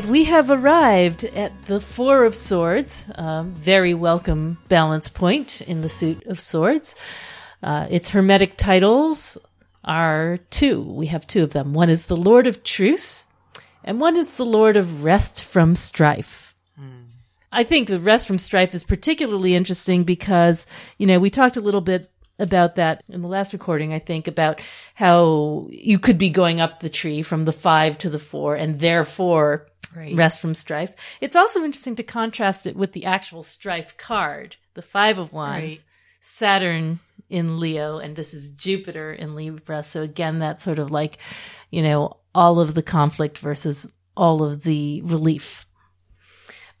right, we have arrived at the Four of Swords. Um, very welcome balance point in the suit of swords. Uh, its hermetic titles are two. We have two of them. One is the Lord of Truce, and one is the Lord of Rest from Strife. I think the Rest from Strife is particularly interesting because, you know, we talked a little bit about that in the last recording, I think, about how you could be going up the tree from the five to the four and therefore Right. rest from strife. It's also interesting to contrast it with the actual strife card, the five of wands, Right. Saturn in Leo, and this is Jupiter in Libra. So again, that's sort of like, you know, all of the conflict versus all of the relief.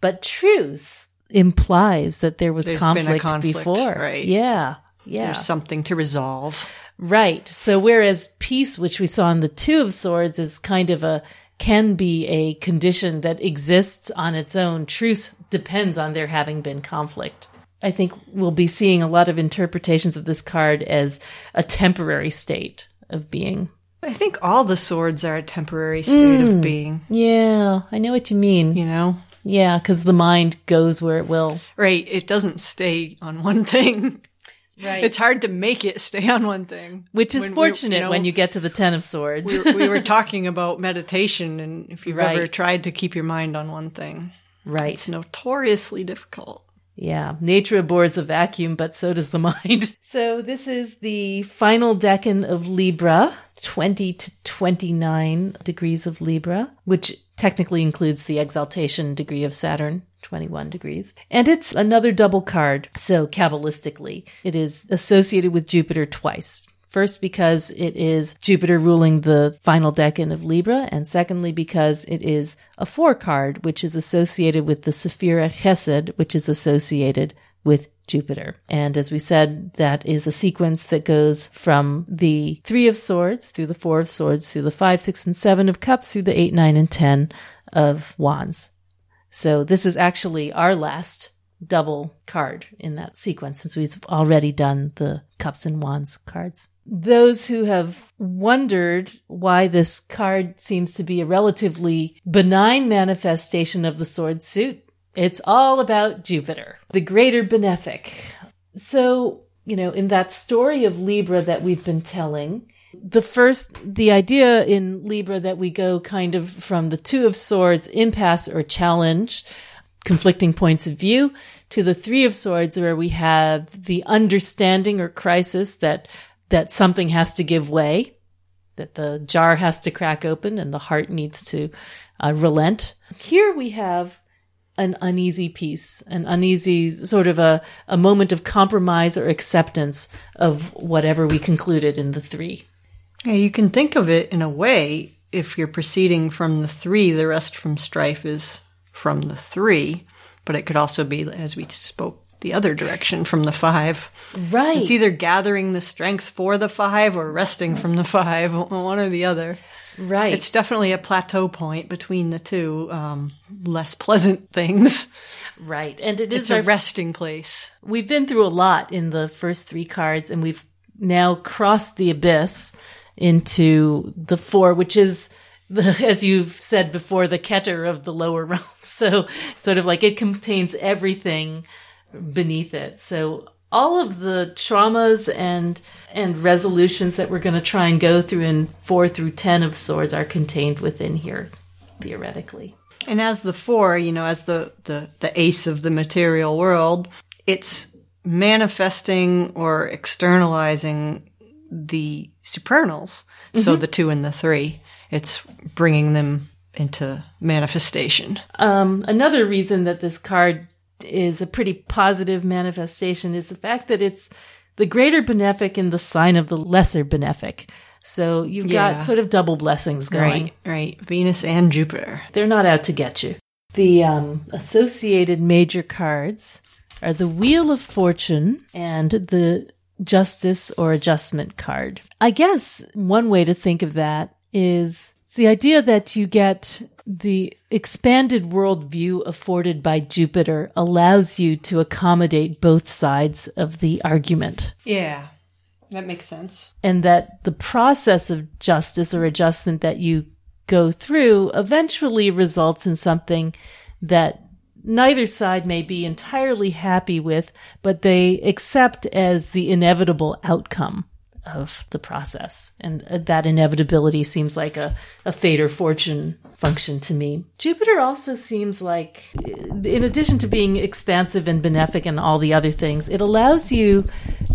But truce implies that there was There's been a conflict, conflict, before. right. Yeah. Yeah. There's something to resolve. Right. So whereas peace, which we saw in the Two of Swords, is kind of a can be a condition that exists on its own. Truce depends on there having been conflict. I think we'll be seeing a lot of interpretations of this card as a temporary state of being. I think all the swords are a temporary state Hmm. of being, Yeah, I know what you mean. you know? Yeah, because the mind goes where it will. Right. It doesn't stay on one thing. Right. It's hard to make it stay on one thing. Which is When fortunate know, when you get to the Ten of Swords. we, were, we were talking about meditation, and if you've ever tried to keep your mind on one thing, right. it's notoriously difficult. Yeah, nature abhors a vacuum, but so does the mind. So this is the final decan of Libra, 20 to 29 degrees of Libra, which technically includes the exaltation degree of Saturn. 21 degrees. And it's another double card. So Kabbalistically, it is associated with Jupiter twice. First, because it is Jupiter ruling the final decan of Libra, and secondly, because it is a four card, which is associated with the Sephira Chesed, which is associated with Jupiter. And as we said, that is a sequence that goes from the three of swords through the four of swords, through the five, six, and seven of cups, through the eight, nine, and ten of wands. So this is actually our last double card in that sequence since we've already done the cups and wands cards. Those who have wondered why this card seems to be a relatively benign manifestation of the sword suit, it's all about Jupiter, the greater benefic. So, you know, in that story of Libra that we've been telling, the first, the idea in Libra that we go kind of from the two of swords, impasse or challenge, conflicting points of view, to the three of swords where we have the understanding or crisis that, that something has to give way, that the jar has to crack open and the heart needs to uh, relent. Here we have an uneasy peace, an uneasy sort of a, a moment of compromise or acceptance of whatever we concluded in the three. Yeah, you can think of it in a way. If you're proceeding from the three, the rest from strife is from the three, but it could also be, as we spoke, the other direction from the five. Right. It's either gathering the strength for the five or resting from the five, one or the other. right. It's definitely a plateau point between the two um, less pleasant things. right. And it is It's a resting place. We've been through a lot in the first three cards, and we've now crossed the abyss into the four, which is the, as you've said before, the Keter of the lower realms. So sort of like it contains everything beneath it. So all of the traumas and and resolutions that we're going to try and go through in four through ten of swords are contained within here, theoretically. And as the four, you know, as the, the, the ace of the material world, it's manifesting or externalizing the supernals. So the two and the three, it's bringing them into manifestation. Um, another reason that this card is a pretty positive manifestation is the fact that it's the greater benefic in the sign of the lesser benefic. So you've Yeah. got sort of double blessings going. Right, right. Venus and Jupiter. They're not out to get you. The um, associated major cards are the Wheel of Fortune and the Justice or Adjustment card. I guess one way to think of that is the idea that you get the expanded worldview afforded by Jupiter allows you to accommodate both sides of the argument Yeah, that makes sense. and that the process of justice or adjustment that you go through eventually results in something that neither side may be entirely happy with, but they accept as the inevitable outcome of the process. And uh, that inevitability seems like a, a fate or fortune function to me. Jupiter also seems like, in addition to being expansive and benefic and all the other things, it allows you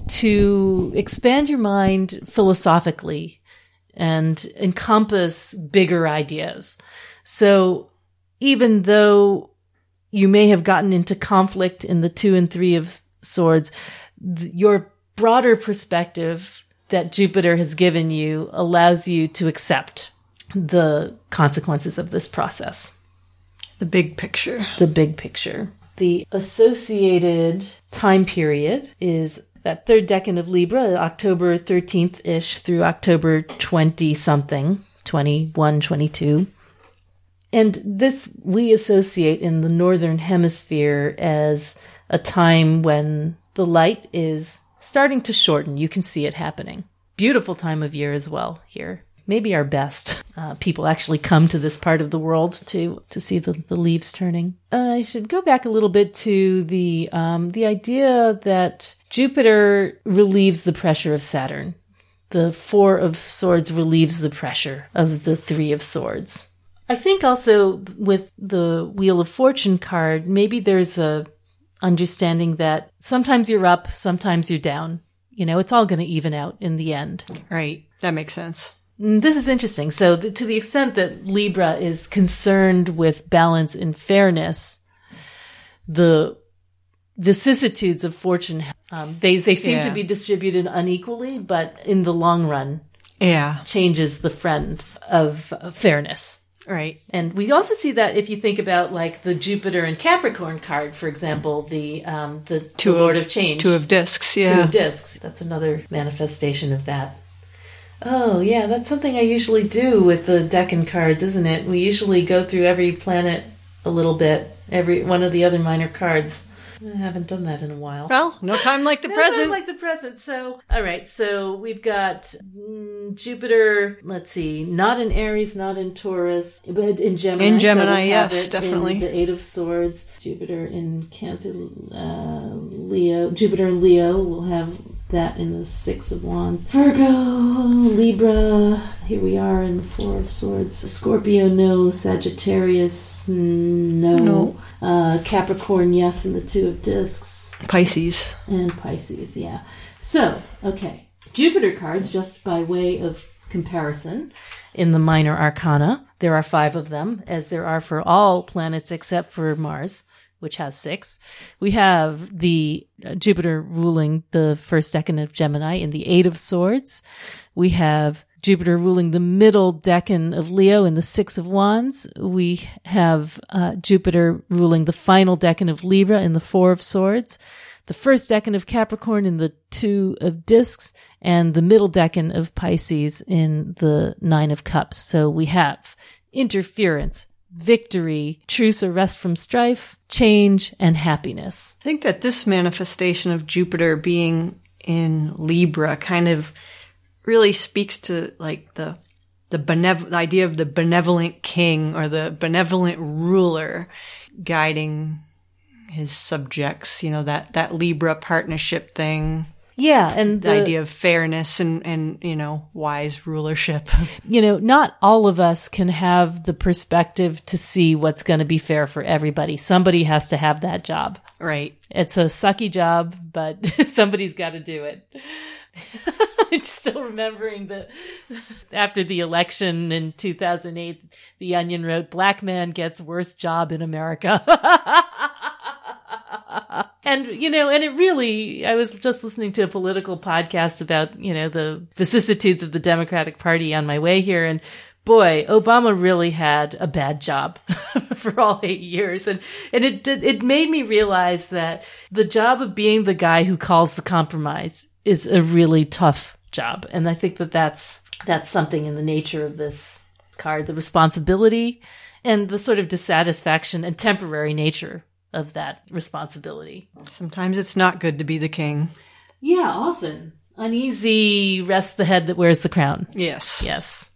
to expand your mind philosophically and encompass bigger ideas. So even though you may have gotten into conflict in the two and three of swords, th- your broader perspective that Jupiter has given you allows you to accept the consequences of this process. The big picture. The big picture. The associated time period is that third decan of Libra, October 13th ish through October 20 something, 21, 22. And this we associate in the northern hemisphere as a time when the light is starting to shorten. You can see it happening. Beautiful time of year as well here. Maybe our best. Uh, people actually come to this part of the world to to see the, the leaves turning. Uh, I should go back a little bit to the um, the idea that Jupiter relieves the pressure of Saturn. The Four of Swords relieves the pressure of the Three of Swords. I think also with the Wheel of Fortune card, maybe there's a understanding that sometimes you're up, sometimes you're down. You know, it's all going to even out in the end. Right. That makes sense. Mm, This is interesting. So, th- to the extent that Libra is concerned with balance and fairness, the vicissitudes of fortune, um, they, they seem to be distributed unequally, but in the long run, Yeah. changes the friend of uh, fairness. Right. And we also see that if you think about like the Jupiter and Capricorn card, for example, the um, the, Two the of- Lord of Change, Two of discs. Two of discs. That's another manifestation of that. Oh yeah, that's something I usually do with the Decan cards, isn't it? We usually go through every planet a little bit, every one of the other minor cards. I haven't done that in a while. well, no time like the present. No, present. not like the present. So, all right. So we've got mm, Jupiter. Let's see, not in Aries, not in Taurus, but in Gemini. In So Gemini, have yes, it definitely. the Eight of Swords. Jupiter in Cancer, uh, Leo. Jupiter in Leo. We'll have that in the Six of Wands. Virgo, Libra. Here we are in the Four of Swords. Scorpio, no. Sagittarius, no. No. Uh, Capricorn, yes, in the Two of Discs Pisces. and Pisces, yeah. So, okay. Jupiter cards, just by way of comparison, in the minor arcana, there are five of them, as there are for all planets except for Mars, which has six. We have the uh, Jupiter ruling the first decan of Gemini in the Eight of Swords. We have Jupiter ruling the middle decan of Leo in the Six of Wands. We have uh, Jupiter ruling the final decan of Libra in the Four of Swords the first decan of Capricorn in the two of discs, and the middle decan of Pisces in the nine of cups. So we have interference, victory, truce or rest from strife, change, and happiness. I think that this manifestation of Jupiter being in Libra kind of really speaks to like the the benev- the idea of the benevolent king or the benevolent ruler guiding his subjects, you know, that that Libra partnership thing, Yeah, and the, the, idea of fairness and and you know, wise rulership. you know, not all of us can have the perspective to see what's going to be fair for everybody. Somebody has to have that job. right. It's a sucky job, but somebody's got to do it. I'm still remembering that after the election in 2008, The Onion wrote, Black man gets worst job in America. And, you know, and it really, I was just listening to a political podcast about, you know, the vicissitudes of the Democratic Party on my way here. And boy, Obama really had a bad job for all eight years. And, and it, it made me realize that the job of being the guy who calls the compromise is a really tough job. And I think that that's, that's something in the nature of this card, the responsibility and the sort of dissatisfaction and temporary nature of that responsibility. Sometimes it's not good to be the king. Yeah, often. Uneasy rests the head that wears the crown. Yes. Yes.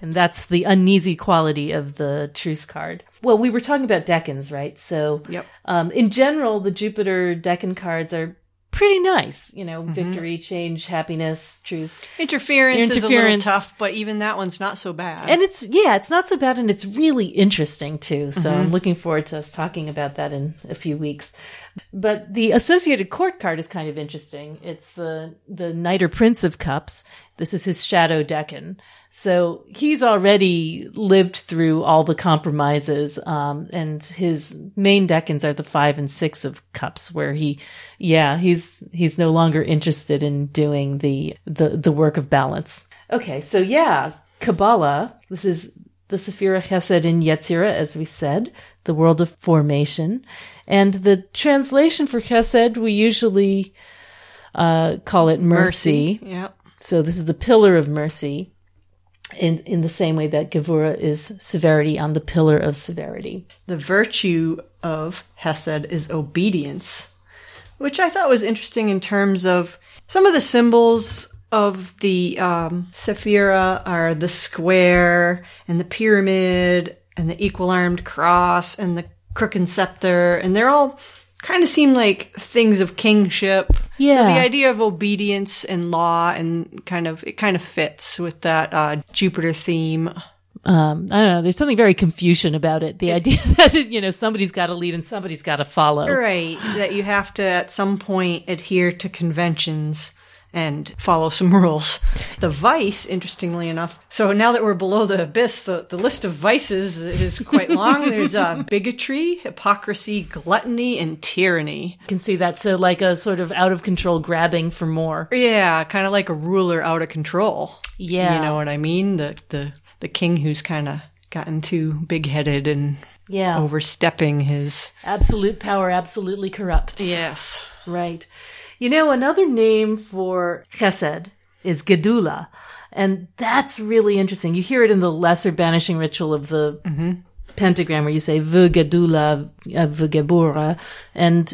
And that's the uneasy quality of the truce card. Well, we were talking about decans, right? So, Yep. um, in general, the Jupiter decan cards are pretty nice. You know, mm-hmm. victory, change, happiness, truce. Interference, is a little tough, but even that one's not so bad. And it's, yeah, it's not so bad and it's really interesting too. So I'm mm-hmm. looking forward to us talking about that in a few weeks. But the associated court card is kind of interesting. It's the, the Knight or Prince of Cups. This is his shadow decan. So he's already lived through all the compromises, um, and his main decans are the five and six of cups, where he, yeah, he's he's no longer interested in doing the the the work of balance. Okay, so yeah, Kabbalah. This is the Sephira Chesed in Yetzirah, as we said, the world of formation, and the translation for Chesed we usually uh, call it mercy. Yep. So this is the pillar of mercy in, in the same way that Gevura is severity on the pillar of severity. The virtue of Hesed is obedience, which I thought was interesting in terms of some of the symbols of the um, Sephira are the square and the pyramid and the equal armed cross and the crook and scepter, and they're all kind of seem like things of kingship. So the idea of obedience and law and kind of it kind of fits with that uh, Jupiter theme. Um, I don't know. There's something very Confucian about it. The idea that, you know, somebody's got to lead and somebody's got to follow. Right. That you have to at some point adhere to conventions and follow some rules. The vice, interestingly enough. So now that we're below the abyss, the, the list of vices is quite long. There's uh, bigotry, hypocrisy, gluttony, and tyranny. You can see that. So like a sort of out of control grabbing for more. Yeah, kind of like a ruler out of control. Yeah. You know what I mean? The the the king who's kind of gotten too big headed and Yeah. overstepping his. Absolute power absolutely corrupts. Yes. Right. You know, another name for chesed is gedula. And that's really interesting. You hear it in the lesser banishing ritual of the pentagram where you say v'gedula uh, v'gebura. And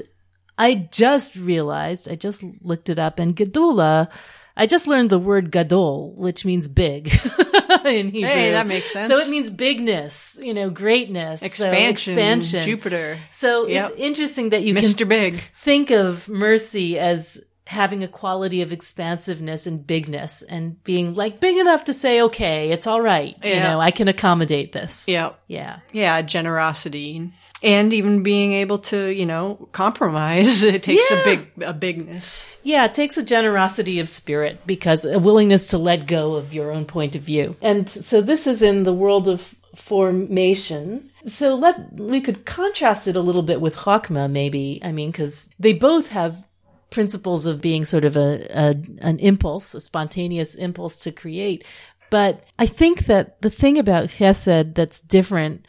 I just realized, I just looked it up and gedula, I just learned the word gadol, which means big in Hebrew. Hey, that makes sense. So it means bigness, you know, greatness. so Expansion. expansion. Jupiter. So Yep. it's interesting that you can Mr. Big. think of mercy as having a quality of expansiveness and bigness and being like big enough to say, okay, it's all right. You know, I can accommodate this. Yeah. Yeah. Yeah, generosity. And even being able to, you know, compromise. It takes Yeah. a big a bigness. Yeah, it takes a generosity of spirit because a willingness to let go of your own point of view. And so this is in the world of formation. So let we could contrast it a little bit with Chokmah, maybe. I mean, because they both have principles of being sort of a, a an impulse, a spontaneous impulse to create. But I think that the thing about Chesed that's different,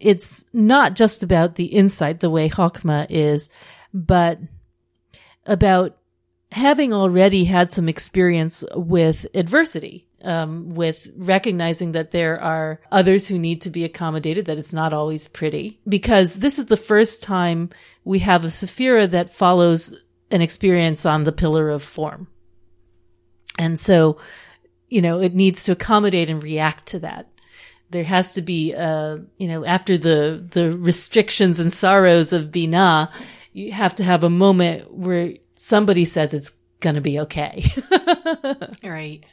it's not just about the insight, the way Chokmah is, but about having already had some experience with adversity, um, with recognizing that there are others who need to be accommodated, that it's not always pretty. Because this is the first time we have a Sephira that follows an experience on the pillar of form. And so, you know, it needs to accommodate and react to that. There has to be, uh, you know, after the, the restrictions and sorrows of Binah, you have to have a moment where somebody says it's going to be okay. Right.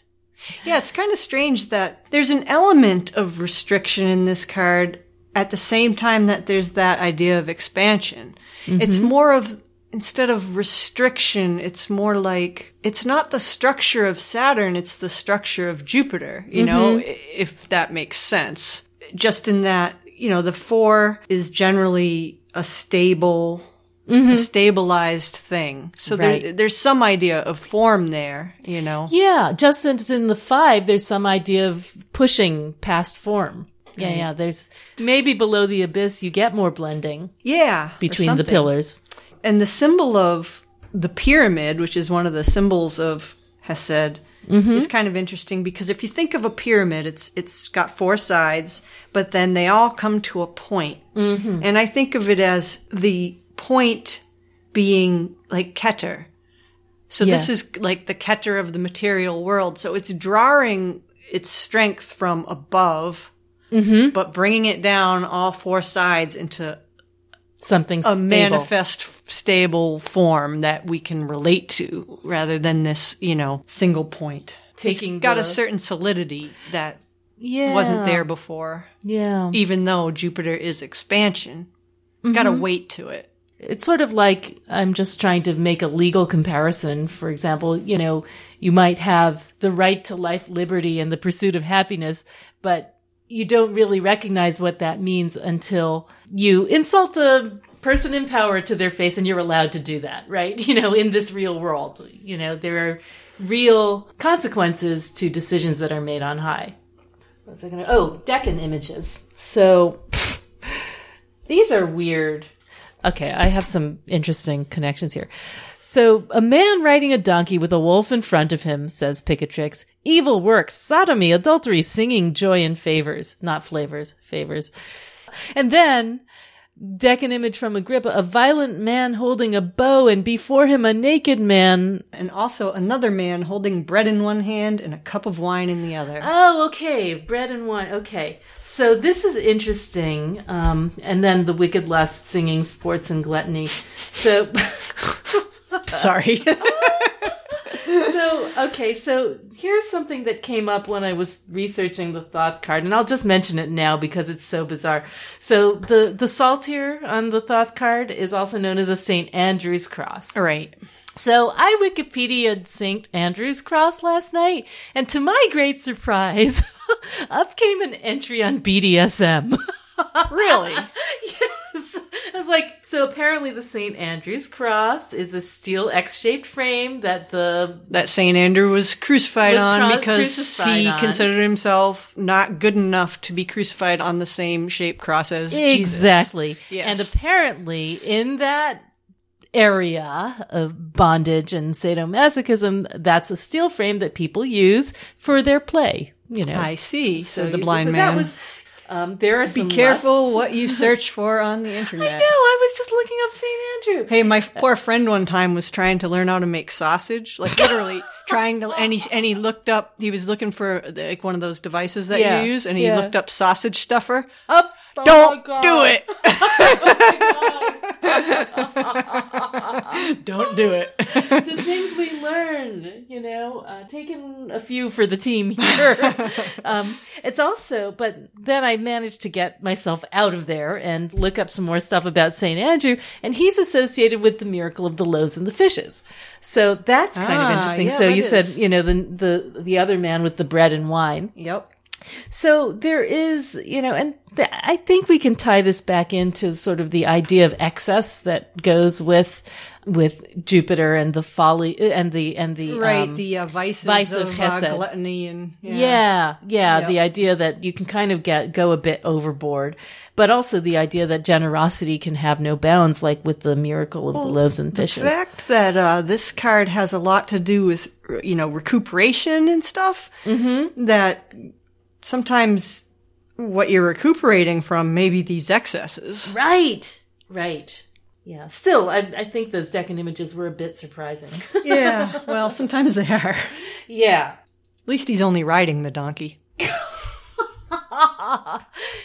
Yeah, it's kind of strange that there's an element of restriction in this card at the same time that there's that idea of expansion. It's more of instead of restriction, it's more like it's not the structure of Saturn, it's the structure of Jupiter, you know, mm-hmm. if that makes sense. Just in that, you know, the four is generally a stable, mm-hmm. a stabilized thing. So there, there's some idea of form there, you know. yeah. Just since in the five, there's some idea of pushing past form. Yeah. Yeah. There's maybe below the abyss, you get more blending Yeah. between the pillars. And the symbol of the pyramid, which is one of the symbols of Hesed, is kind of interesting because if you think of a pyramid, it's it's got four sides, but then they all come to a point. Mm-hmm. And I think of it as the point being like Keter. So this is like the Keter of the material world. So it's drawing its strength from above, Mm-hmm. but bringing it down all four sides into Something a stable. manifest stable form that we can relate to rather than this, you know, single point. Taking Got the- a certain solidity that yeah. wasn't there before, Yeah. even though Jupiter is expansion. Got Mm-hmm. a weight to it. It's sort of like I'm just trying to make a legal comparison. For example, you know, you might have the right to life, liberty, and the pursuit of happiness, but you don't really recognize what that means until you insult a person in power to their face and you're allowed to do that, right? You know, in this real world, you know, there are real consequences to decisions that are made on high. What was I gonna? Oh, decan images. So these are weird. Okay, I have some interesting connections here. So, a man riding a donkey with a wolf in front of him, says Picatrix. Evil works, sodomy, adultery, singing, joy, and favors. Not flavors, favors. And then, decan image from Agrippa, a violent man holding a bow, and before him a naked man. And also another man holding bread in one hand and a cup of wine in the other. Oh, okay, bread and wine. Okay, so this is interesting. Um, and then the wicked lust, singing, sports, and gluttony. So. Sorry. so okay so here's something that came up when i was researching the Thoth card and i'll just mention it now because it's so bizarre so the the saltire on the Thoth card is also known as a st andrew's cross right. so i wikipedia st andrew's cross last night and to my great surprise up came an entry on bdsm Really? yes. I was like, so apparently the St. Andrew's cross is a steel X-shaped frame that the that St. Andrew was crucified Was on cru- because crucified he on. considered himself not good enough to be crucified on the same shaped cross as Jesus. Exactly. Yes. And apparently, in that area of bondage and sadomasochism, that's a steel frame that people use for their play. You know, I see. So, the blind so man. That was, um, there are Be careful lusts. what you search for on the internet. I know. I was just looking up St. Andrew. Hey, my poor friend one time was trying to learn how to make sausage, like literally trying to, and he, and he looked up, he was looking for like one of those devices that Yeah, you use, and he yeah. looked up sausage stuffer. Up. Oh Don't do it! Don't do it. the things we learn, you know, uh, taking a few for the team here. um, it's also, but then I managed to get myself out of there and look up some more stuff about St. Andrew, and he's associated with the miracle of the loaves and the fishes. So that's kind of Ah, interesting. yeah, so you said, you know, the, the, the other man with the bread and wine. Yep. So there is, you know, and th- I think we can tie this back into sort of the idea of excess that goes with with Jupiter and the folly and the and the Right, um, the uh, vices vice of, of uh, gluttony and yeah. yeah, yeah, the idea that you can kind of get go a bit overboard, but also the idea that generosity can have no bounds, like with the miracle of the loaves and fishes. The fact that uh, this card has a lot to do with you know recuperation and stuff. Mm-hmm. That sometimes what you're recuperating from may be these excesses. Right, right. Yeah. Still, I, I think those decan images were a bit surprising. Yeah, well, sometimes they are. Yeah. At least he's only riding the donkey. Uh,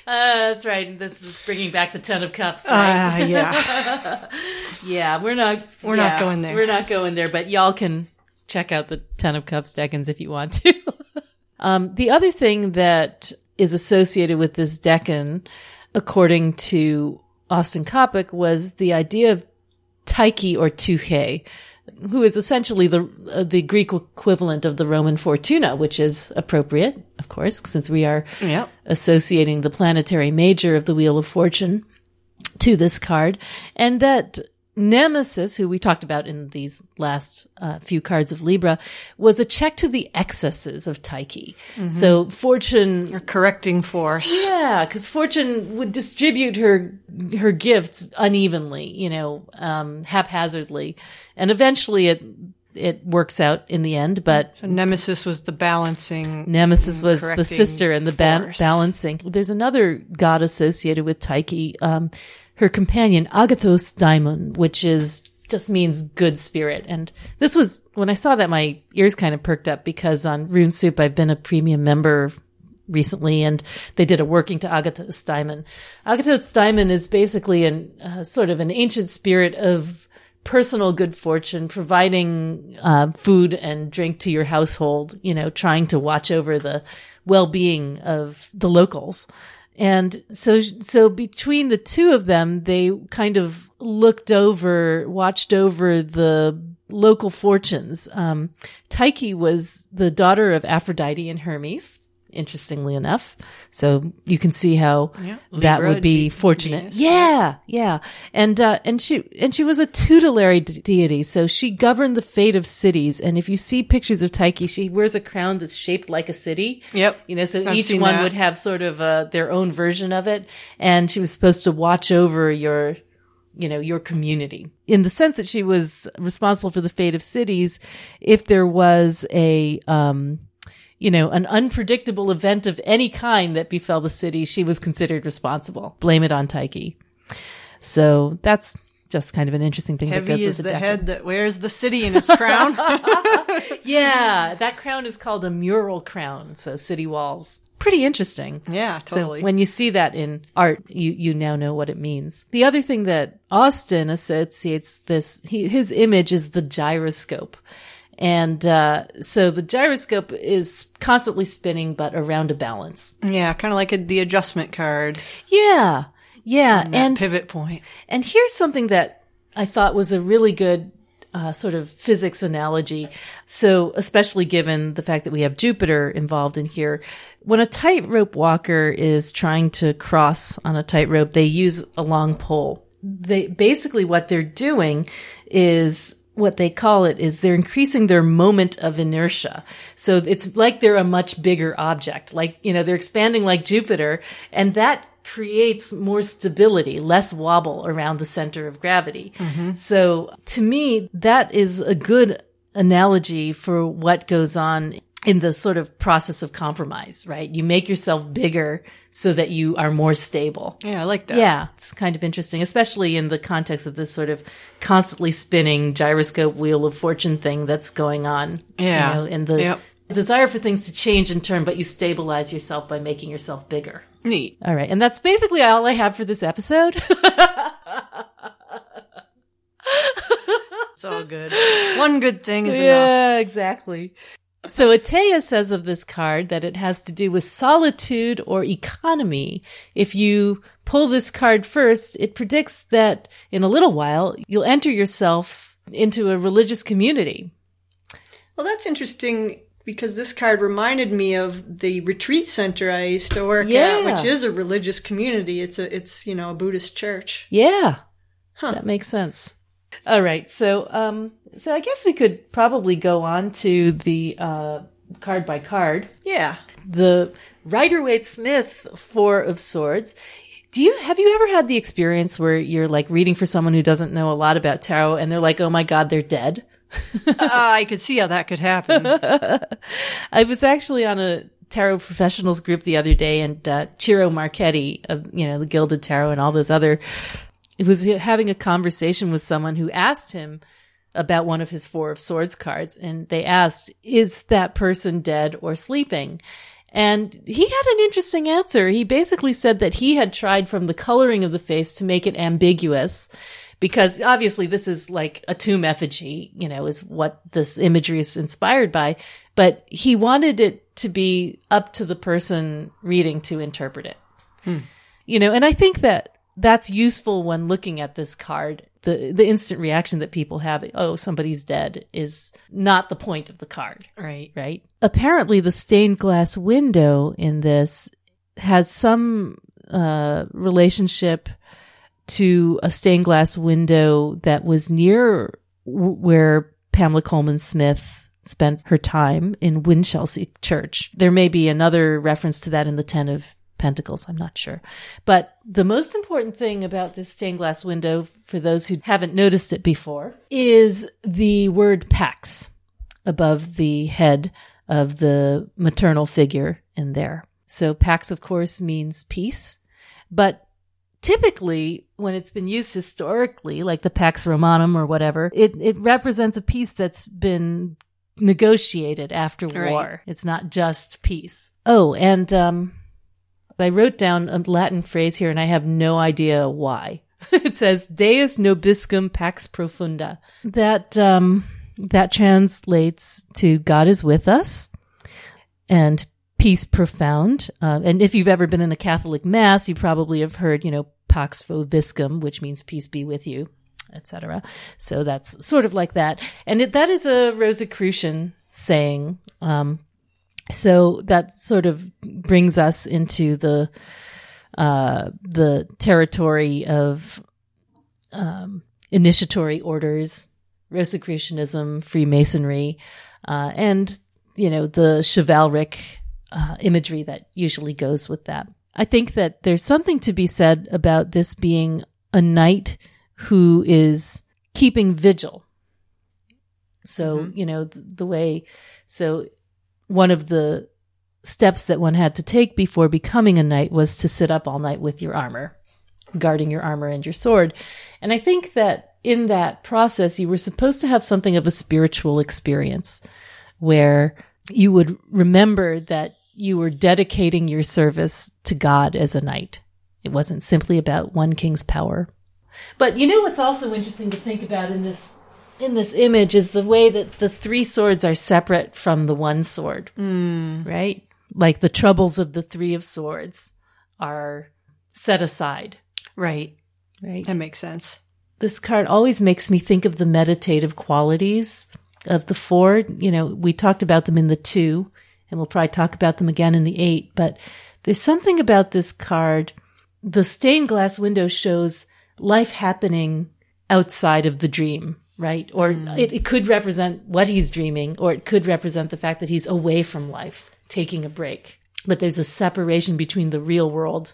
that's right. This is bringing back the Ten of Cups, right? Uh, yeah. yeah, we're not. We're not going there. We're not going there. But y'all can check out the Ten of Cups Decans if you want to. Um, the other thing that is associated with this Decan, according to Austin Coppock, was the idea of Tyche or Tuche, who is essentially the uh, the Greek equivalent of the Roman Fortuna, which is appropriate, of course, since we are Yep. associating the planetary major of the Wheel of Fortune to this card, and that Nemesis, who we talked about in these last uh, few cards of Libra, was a check to the excesses of Tyche. So Fortune A correcting force. yeah, because Fortune would distribute her her gifts unevenly, you know, um, haphazardly, and eventually it it works out in the end. But So Nemesis was the balancing. Nemesis was the sister and the ba- balancing. There's another god associated with Tyche, um, her companion Agathos Daimon, which is just means good spirit. And this was, when I saw that, my ears kind of perked up because on Rune Soup, I've been a premium member recently and they did a working to Agathos Daimon. Agathos Daimon is basically an, uh, sort of an ancient spirit of personal good fortune, providing uh, food and drink to your household, you know, trying to watch over the well-being of the locals. And so, so between the two of them, they kind of looked over, watched over the local fortunes. Um, Tyche was the daughter of Aphrodite and Hermes interestingly enough. So you can see how Yeah. that Libra, would be Ge- fortunate. Venus, yeah, yeah. And, uh, and she, and she was a tutelary de- deity. So she governed the fate of cities. And if you see pictures of Tyche, she wears a crown that's shaped like a city. Yep. You know, so I've each one that. would have sort of, uh, their own version of it. And she was supposed to watch over your, you know, your community in the sense that she was responsible for the fate of cities. If there was a, um, you know, an unpredictable event of any kind that befell the city, she was considered responsible. Blame it on Tyche. So that's just kind of an interesting thing that Heavy goes is with the head that wears the city in its crown. Yeah, that crown is called a mural crown. So city walls. Pretty interesting. yeah, totally. So when you see that in art, you, you now know what it means. The other thing that Austin associates this, he, his image is the gyroscope. And, uh, so the gyroscope is constantly spinning, but around a balance. yeah, kind of like a, the adjustment card. Yeah. Yeah. And, pivot point. and here's something that I thought was a really good uh, sort of physics analogy. So, especially given the fact that we have Jupiter involved in here, when a tightrope walker is trying to cross on a tightrope, they use a long pole. They basically what they're doing is what they call it is they're increasing their moment of inertia. So it's like they're a much bigger object. Like, you know, they're expanding like Jupiter and that creates more stability, less wobble around the center of gravity. Mm-hmm. So to me, that is a good analogy for what goes on in the sort of process of compromise, right? You make yourself bigger so that you are more stable. Yeah, I like that. Yeah, it's kind of interesting, especially in the context of this sort of constantly spinning gyroscope wheel of fortune thing that's going on. Yeah. You know, in the Yep. desire for things to change and turn, but you stabilize yourself by making yourself bigger. Neat. All right. And that's basically all I have for this episode. It's all good. One good thing is enough. yeah, exactly. So Etteilla says of this card that it has to do with solitude or economy. If you pull this card first, it predicts that in a little while you'll enter yourself into a religious community. Well, that's interesting because this card reminded me of the retreat center I used to work Yeah. at, which is a religious community. It's a, it's you know, a Buddhist church. Yeah. Huh. That makes sense. All right. So, um, so I guess we could probably go on to the, uh, card by card. Yeah. The Rider Waite Smith Four of Swords. Do you, have you ever had the experience where you're like reading for someone who doesn't know a lot about tarot and they're like, oh my God, they're dead? uh, I could see how that could happen. I was actually on a tarot professionals group the other day and, uh, Ciro Marchetti of, you know, the Gilded Tarot and all those other, it was having a conversation with someone who asked him about one of his Four of Swords cards. And they asked, is that person dead or sleeping? And he had an interesting answer. He basically said that he had tried from the coloring of the face to make it ambiguous because obviously this is like a tomb effigy, you know, is what this imagery is inspired by. But he wanted it to be up to the person reading to interpret it. Hmm. You know, and I think that that's useful when looking at this card. The, the instant reaction that people have, oh, somebody's dead is not the point of the card right. right? Apparently, the stained glass window in this has some uh, relationship to a stained glass window that was near w- where Pamela Colman Smith spent her time in Winchelsea Church. There may be another reference to that in the Ten of Pentacles. I'm not sure. But the most important thing about this stained glass window, for those who haven't noticed it before, is the word Pax above the head of the maternal figure in there. So Pax, of course, means peace, but typically when it's been used historically, like the Pax Romanum or whatever, it, it represents a peace that's been negotiated after Right. war. It's not just peace. Oh, and um, I wrote down a Latin phrase here and I have no idea why. it says Deus nobiscum pax profunda. That um, that translates to God is with us and peace profound. Uh, and if you've ever been in a Catholic mass, you probably have heard, you know, pax vobiscum, which means peace be with you, etc. So that's sort of like that. And it, that is a Rosicrucian saying. Um, so that sort of brings us into the uh, the territory of um, initiatory orders, Rosicrucianism, Freemasonry, uh, and you know the chivalric uh, imagery that usually goes with that. I think that there's something to be said about this being a knight who is keeping vigil. So you know the, the way. So one of the steps that one had to take before becoming a knight was to sit up all night with your armor, guarding your armor and your sword. And I think that in that process, you were supposed to have something of a spiritual experience where you would remember that you were dedicating your service to God as a knight. It wasn't simply about one king's power. But you know what's also interesting to think about in this in this image is the way that the three swords are separate from the one sword. Hmm. Right? Like the troubles of the three of swords are set aside, Right. right? That makes sense. this card always makes me think of the meditative qualities of the four. You know, we talked about them in the two, and we'll probably talk about them again in the eight, but there's something about this card. The stained glass window shows life happening outside of the dream, right? Or mm. it, it could represent what he's dreaming, or it could represent the fact that he's away from life, taking a break. But there's a separation between the real world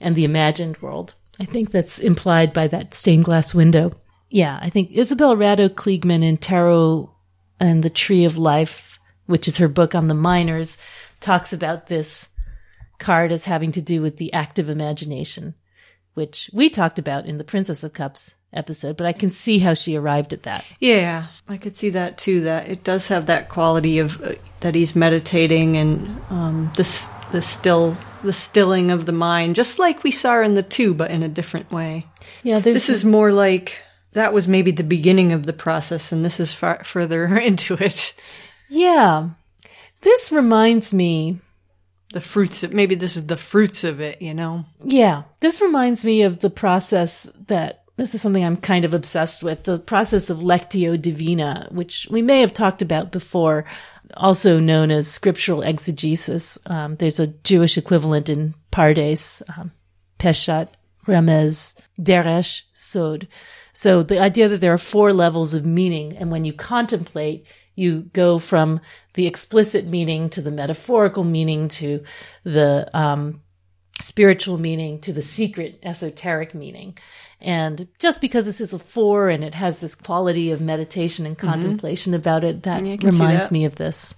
and the imagined world. I think that's implied by that stained glass window. Yeah, I think Isabel Radow Kliegman in Tarot and the Tree of Life, which is her book on the minors, talks about this card as having to do with the active imagination, which we talked about in the Princess of Cups episode, but I can see how she arrived at that. Yeah, I could see that too. That it does have that quality of uh, that he's meditating and um, the the still the stilling of the mind, just like we saw in the two, but in a different way. Yeah, there's This is more like that was maybe the beginning of the process, and this is far further into it. yeah. This reminds me The fruits of maybe this is the fruits of it, you know. Yeah, this reminds me of the process that this is something I'm kind of obsessed with the process of Lectio Divina, which we may have talked about before, also known as scriptural exegesis. Um, there's a Jewish equivalent in Pardes, um, Peshat, Remez, Derash, Sod. So the idea that there are four levels of meaning, and when you contemplate, you go from the explicit meaning to the metaphorical meaning to the um, spiritual meaning to the secret esoteric meaning. And just because this is a four and it has this quality of meditation and mm-hmm. contemplation about it, that Yeah, I can see reminds that. me of this.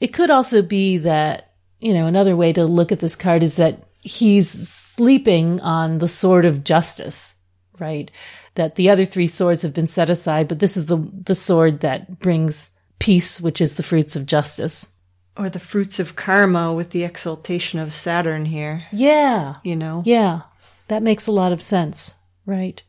It could also be that, you know, another way to look at this card is that he's sleeping on the sword of justice, right? That the other three swords have been set aside, but this is the, the sword that brings peace, which is the fruits of justice. Or the fruits of karma with the exaltation of Saturn here, Yeah. you know. Yeah, that makes a lot of sense, right?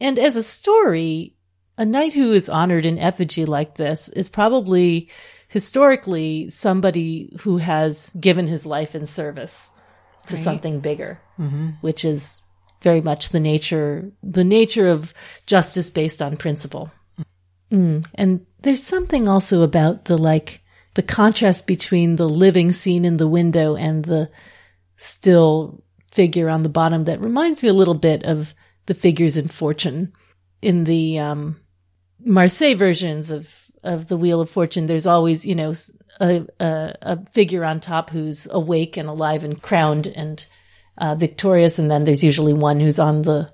And as a story, a knight who is honored in effigy like this is probably historically somebody who has given his life in service to something bigger, which is very much the nature the nature of justice based on principle. Mm. And there's something also about the like the contrast between the living scene in the window and the still figure on the bottom that reminds me a little bit of the figures in Fortune. In the um, Marseille versions of of the Wheel of Fortune, there's always you know a, a a figure on top who's awake and alive and crowned and uh, victorious, and then there's usually one who's on the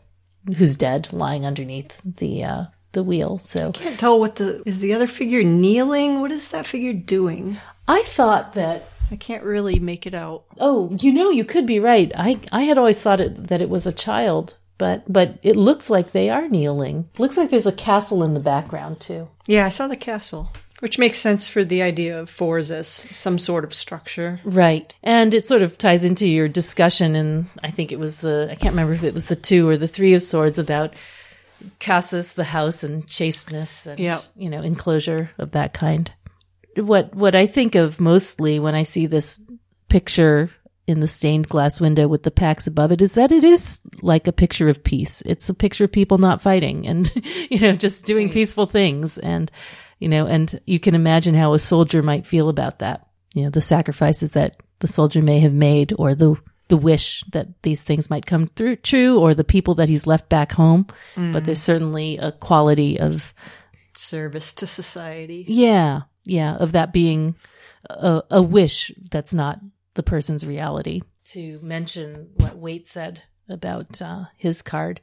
who's dead, lying underneath the uh, the wheel. So I Can't tell what the is the other figure kneeling. What is that figure doing? I thought that I can't really make it out. Oh, you know, you could be right. I I had always thought it, that it was a child, but but it looks like they are kneeling. Looks like there's a castle in the background too. Yeah, I saw the castle, which makes sense for the idea of fours as some sort of structure. Right. And it sort of ties into your discussion and I think it was the I can't remember if it was the 2 or the 3 of swords about Cassis, the house and chasteness and Yep. you know, enclosure of that kind. What what I think of mostly when I see this picture in the stained glass window with the pax above it is that it is like a picture of peace. It's a picture of people not fighting and, you know, just doing peaceful things. And, you know, and you can imagine how a soldier might feel about that. You know, the sacrifices that the soldier may have made or the, the wish that these things might come through true or the people that he's left back home. But there's mm. certainly a quality of, Service to society. yeah, yeah, of that being a, a wish that's not the person's reality. To mention what Waite said about uh, his card.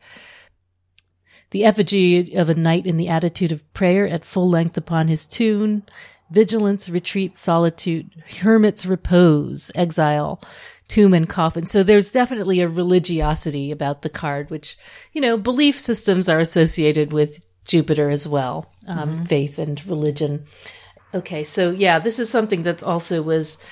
The effigy of a knight in the attitude of prayer at full length upon his tune, vigilance, retreat, solitude, hermit's repose, exile, tomb and coffin. So there's definitely a religiosity about the card, which, you know, belief systems are associated with Jupiter as well, um, faith and religion. Okay, so yeah, this is something that also was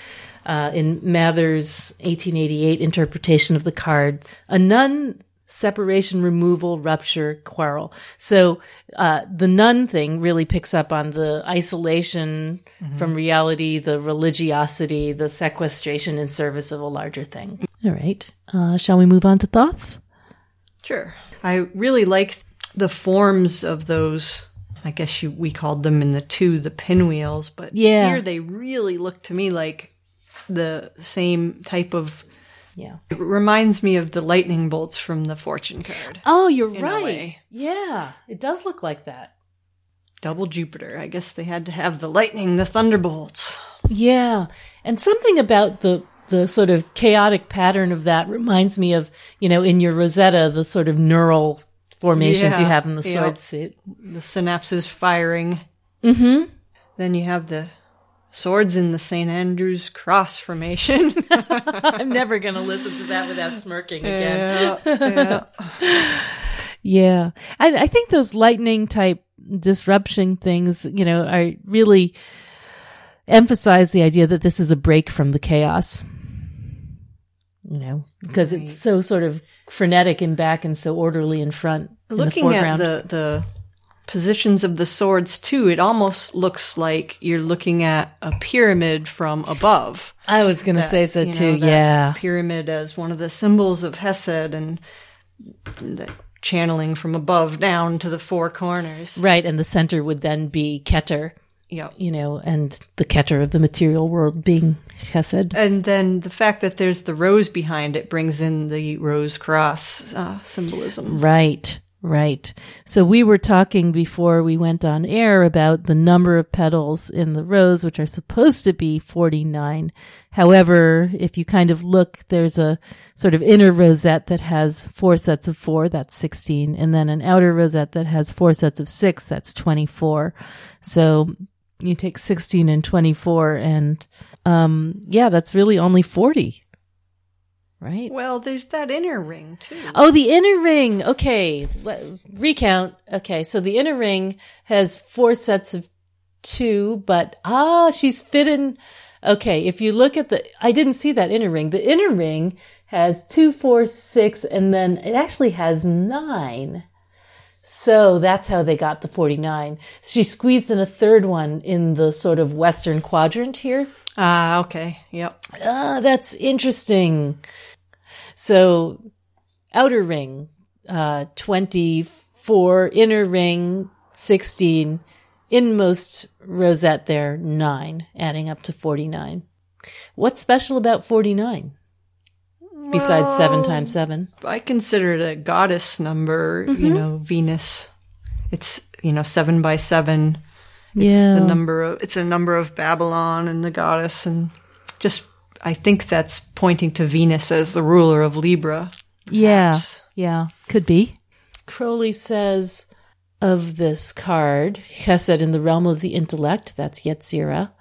uh, in Mathers' 1888 interpretation of the cards. A nun separation, removal, rupture, quarrel. So uh, the nun thing really picks up on the isolation from reality, the religiosity, the sequestration in service of a larger thing. All right, uh, shall we move on to Thoth? Sure. I really like the forms of those. I guess you, we called them in the two the pinwheels, but Yeah. here they really look to me like the same type of. Yeah. It reminds me of the lightning bolts from the fortune card. Oh, you're right. Yeah, it does look like that. Double Jupiter. I guess they had to have the lightning, the thunderbolts. Yeah. And something about the the sort of chaotic pattern of that reminds me of, you know, in your Rosetta, the sort of neural formations you have in the Yeah. sword suit. The synapses firing. Mm-hmm. Then you have the swords in the St. Andrew's cross formation. I'm never going to listen to that without smirking again. yeah, yeah. Yeah. I, I think those lightning type disruption things, you know, are really emphasize the idea that this is a break from the chaos. You know, because it's so sort of frenetic in back and so orderly in front. in the Looking at the, the positions of the swords too, it almost looks like you're looking at a pyramid from above. I was going to say so You know, too. Yeah. Pyramid as one of the symbols of Chesed and the channeling from above down to the four corners. Right. And the center would then be Keter, Yep. you know, and the Keter of the material world being Chesed. And then the fact that there's the rose behind it brings in the rose cross uh, symbolism. Right. Right. So we were talking before we went on air about the number of petals in the rose, which are supposed to be 49. However, if you kind of look, there's a sort of inner rosette that has four sets of four, that's 16, and then an outer rosette that has four sets of six, that's 24. So you take 16 and 24 and, um, yeah, that's really only 40. Right? Well, there's that inner ring too. Oh, the inner ring. Okay. Let, recount. Okay. So the inner ring has four sets of two, but ah, she's fitting. Okay. If you look at the, I didn't see that inner ring. The inner ring has two, four, six, and then it actually has nine. So that's how they got the 49. She squeezed in a third one in the sort of western quadrant here. Ah, okay. Yep. Ah, that's interesting. So, outer ring, uh, 24, inner ring, 16, inmost rosette there, 9, adding up to 49. What's special about 49? Besides 7 times 7? I consider it a goddess number, you know, Venus. It's, you know, seven by seven. It's Yeah. the number of, it's a number of Babylon and the goddess. And just, I think that's pointing to Venus as the ruler of Libra. Yeah, perhaps. yeah, could be. Crowley says of this card, Chesed in the realm of the intellect, that's Yetzirah.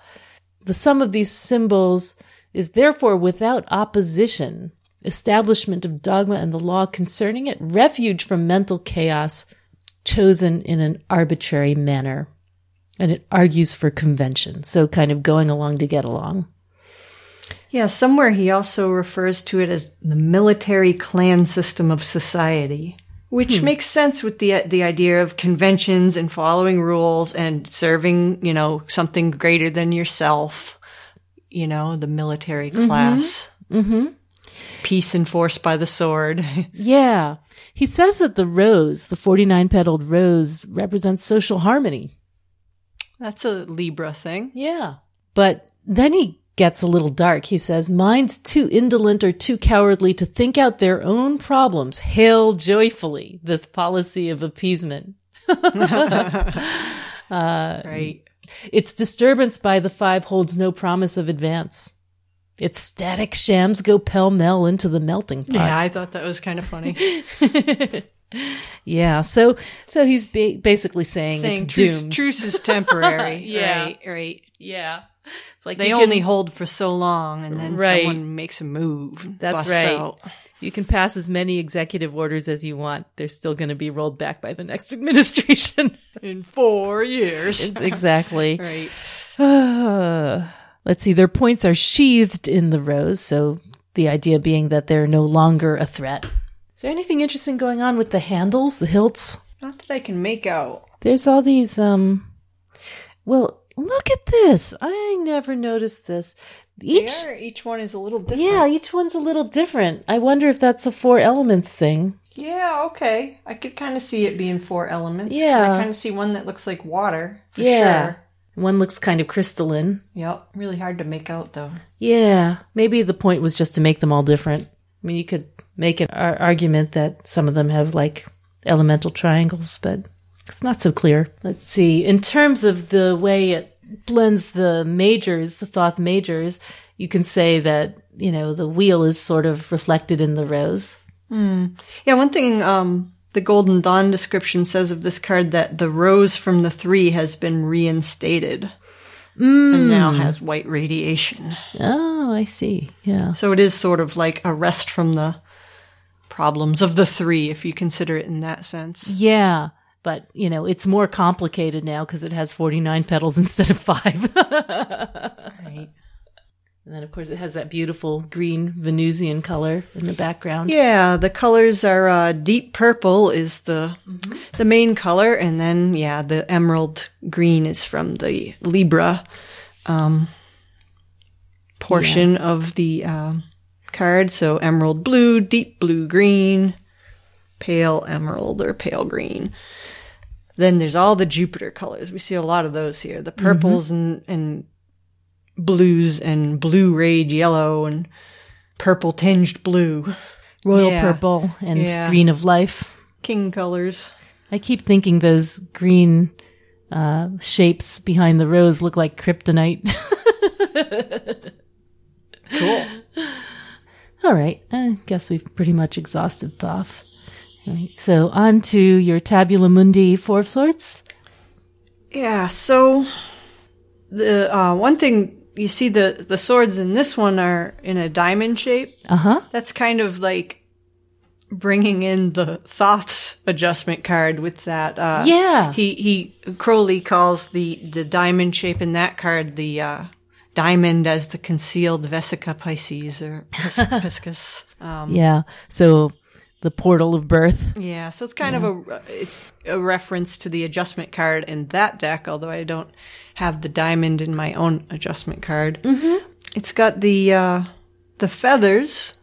The sum of these symbols is therefore without opposition, establishment of dogma and the law concerning it, refuge from mental chaos chosen in an arbitrary manner. And it argues for convention. So kind of going along to get along. Yeah, somewhere he also refers to it as the military clan system of society, which makes sense with the the idea of conventions and following rules and serving, you know, something greater than yourself. You know, the military class. Mm-hmm. Peace enforced by the sword. Yeah. He says that the rose, the 49 petaled rose, represents social harmony. That's a Libra thing. Yeah. But then he gets a little dark. He says, Minds too indolent or too cowardly to think out their own problems hail joyfully this policy of appeasement. Uh, right. Its disturbance by the five holds no promise of advance. Its static shams go pell mell into the melting pot. Yeah, I thought that was kind of funny. Yeah. So, so he's ba- basically saying, Saying it's truce, doomed. truce is temporary. Yeah. Right, right. Yeah. It's like They you can- only hold for so long and then Right. someone makes a move. That's right. out. You can pass as many executive orders as you want. They're still going to be rolled back by the next administration. In four years. exactly. right. Let's see. Their points are sheathed in the rose. So the idea being that they're no longer a threat. Is there anything interesting going on with the handles, the hilts? Not that I can make out. There's all these, um, well, look at this. I never noticed this. Each, are, each one is a little different. yeah, each one's a little different. I wonder if that's a four elements thing. Yeah, okay. I could kind of see it being four elements. Yeah. I kind of see one that looks like water, for Yeah. sure. One looks kind of crystalline. Yep. Really hard to make out, though. Yeah, maybe the point was just to make them all different. I mean, you could make an ar- argument that some of them have like elemental triangles, but it's not so clear. Let's see. In terms of the way it blends the majors, the Thoth majors, you can say that, you know, the wheel is sort of reflected in the rose. Yeah, one thing um, the Golden Dawn description says of this card that the rose from the three has been reinstated and now has white radiation. Oh, I see. Yeah. So it is sort of like a rest from the problems of the three, if you consider it in that sense. Yeah. But, you know, it's more complicated now because it has 49 petals instead of five. Right. And then, of course, it has that beautiful green Venusian color in the background. Yeah, the colors are uh, deep purple is the the main color, and then yeah, the emerald green is from the Libra um, portion of the um, card. So emerald blue, deep blue green, pale emerald or pale green. Then there's all the Jupiter colors. We see a lot of those here. The purples and, and blues and blue rayed yellow and purple tinged blue. Royal Yeah. purple and Yeah. green of life. King colors. I keep thinking those green uh, shapes behind the rose look like kryptonite. Cool. All right. I guess we've pretty much exhausted Thoth. Right. So on to your Tabula Mundi Four of Swords. Yeah, so the uh, one thing you see the the swords in this one are in a diamond shape. Uh huh. That's kind of like bringing in the Thoth's adjustment card with that. Uh, Yeah. he he Crowley calls the the diamond shape in that card the uh, diamond as the concealed Vesica Pisces or Pis- Piscus. Um, Yeah. So the portal of birth. Yeah, so it's kind of a it's a reference to the adjustment card in that deck, although I don't have the diamond in my own adjustment card. Mm-hmm. It's got the uh, the feathers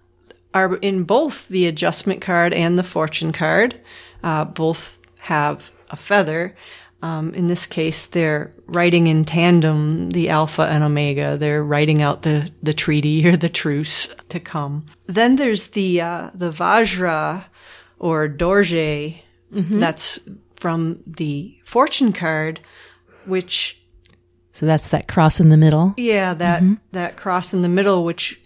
are in both the adjustment card and the fortune card. Uh, both have a feather. Um, in this case, they're writing in tandem the alpha and omega. They're writing out the, the treaty or the truce to come. Then there's the uh, the Vajra or Dorje. That's from the fortune card, which So that's that cross in the middle. yeah, that that cross in the middle, which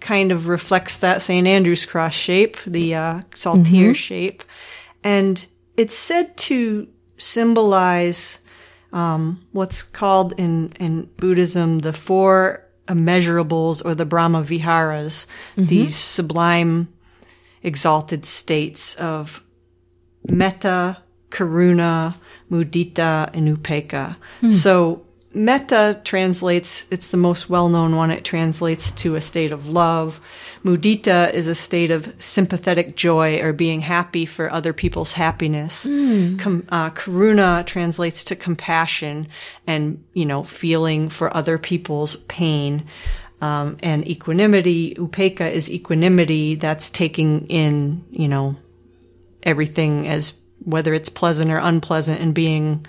kind of reflects that St. Andrew's cross shape, the uh, saltire shape, and it's said to symbolize um, what's called in in Buddhism the four immeasurables or the Brahma Viharas, these sublime, exalted states of metta, karuna, mudita, and upekkha. So metta translates, it's the most well-known one. It translates to a state of love. Mudita is a state of sympathetic joy or being happy for other people's happiness. Com- uh, karuna translates to compassion and, you know, feeling for other people's pain. Um, and equanimity, upekkha is equanimity. That's taking in, you know, everything as whether it's pleasant or unpleasant and being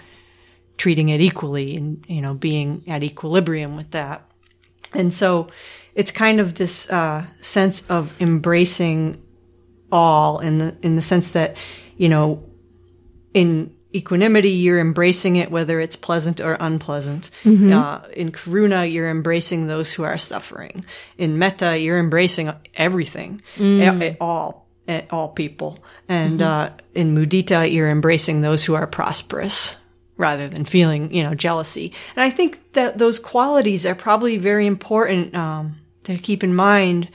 treating it equally and you know being at equilibrium with that. And so it's kind of this uh, sense of embracing all in the in the sense that you know in equanimity you're embracing it whether it's pleasant or unpleasant. Uh, in karuna you're embracing those who are suffering. In metta you're embracing everything. A- all eh, all people. And uh, in mudita you're embracing those who are prosperous rather than feeling you know jealousy and i think that those qualities are probably very important um, to keep in mind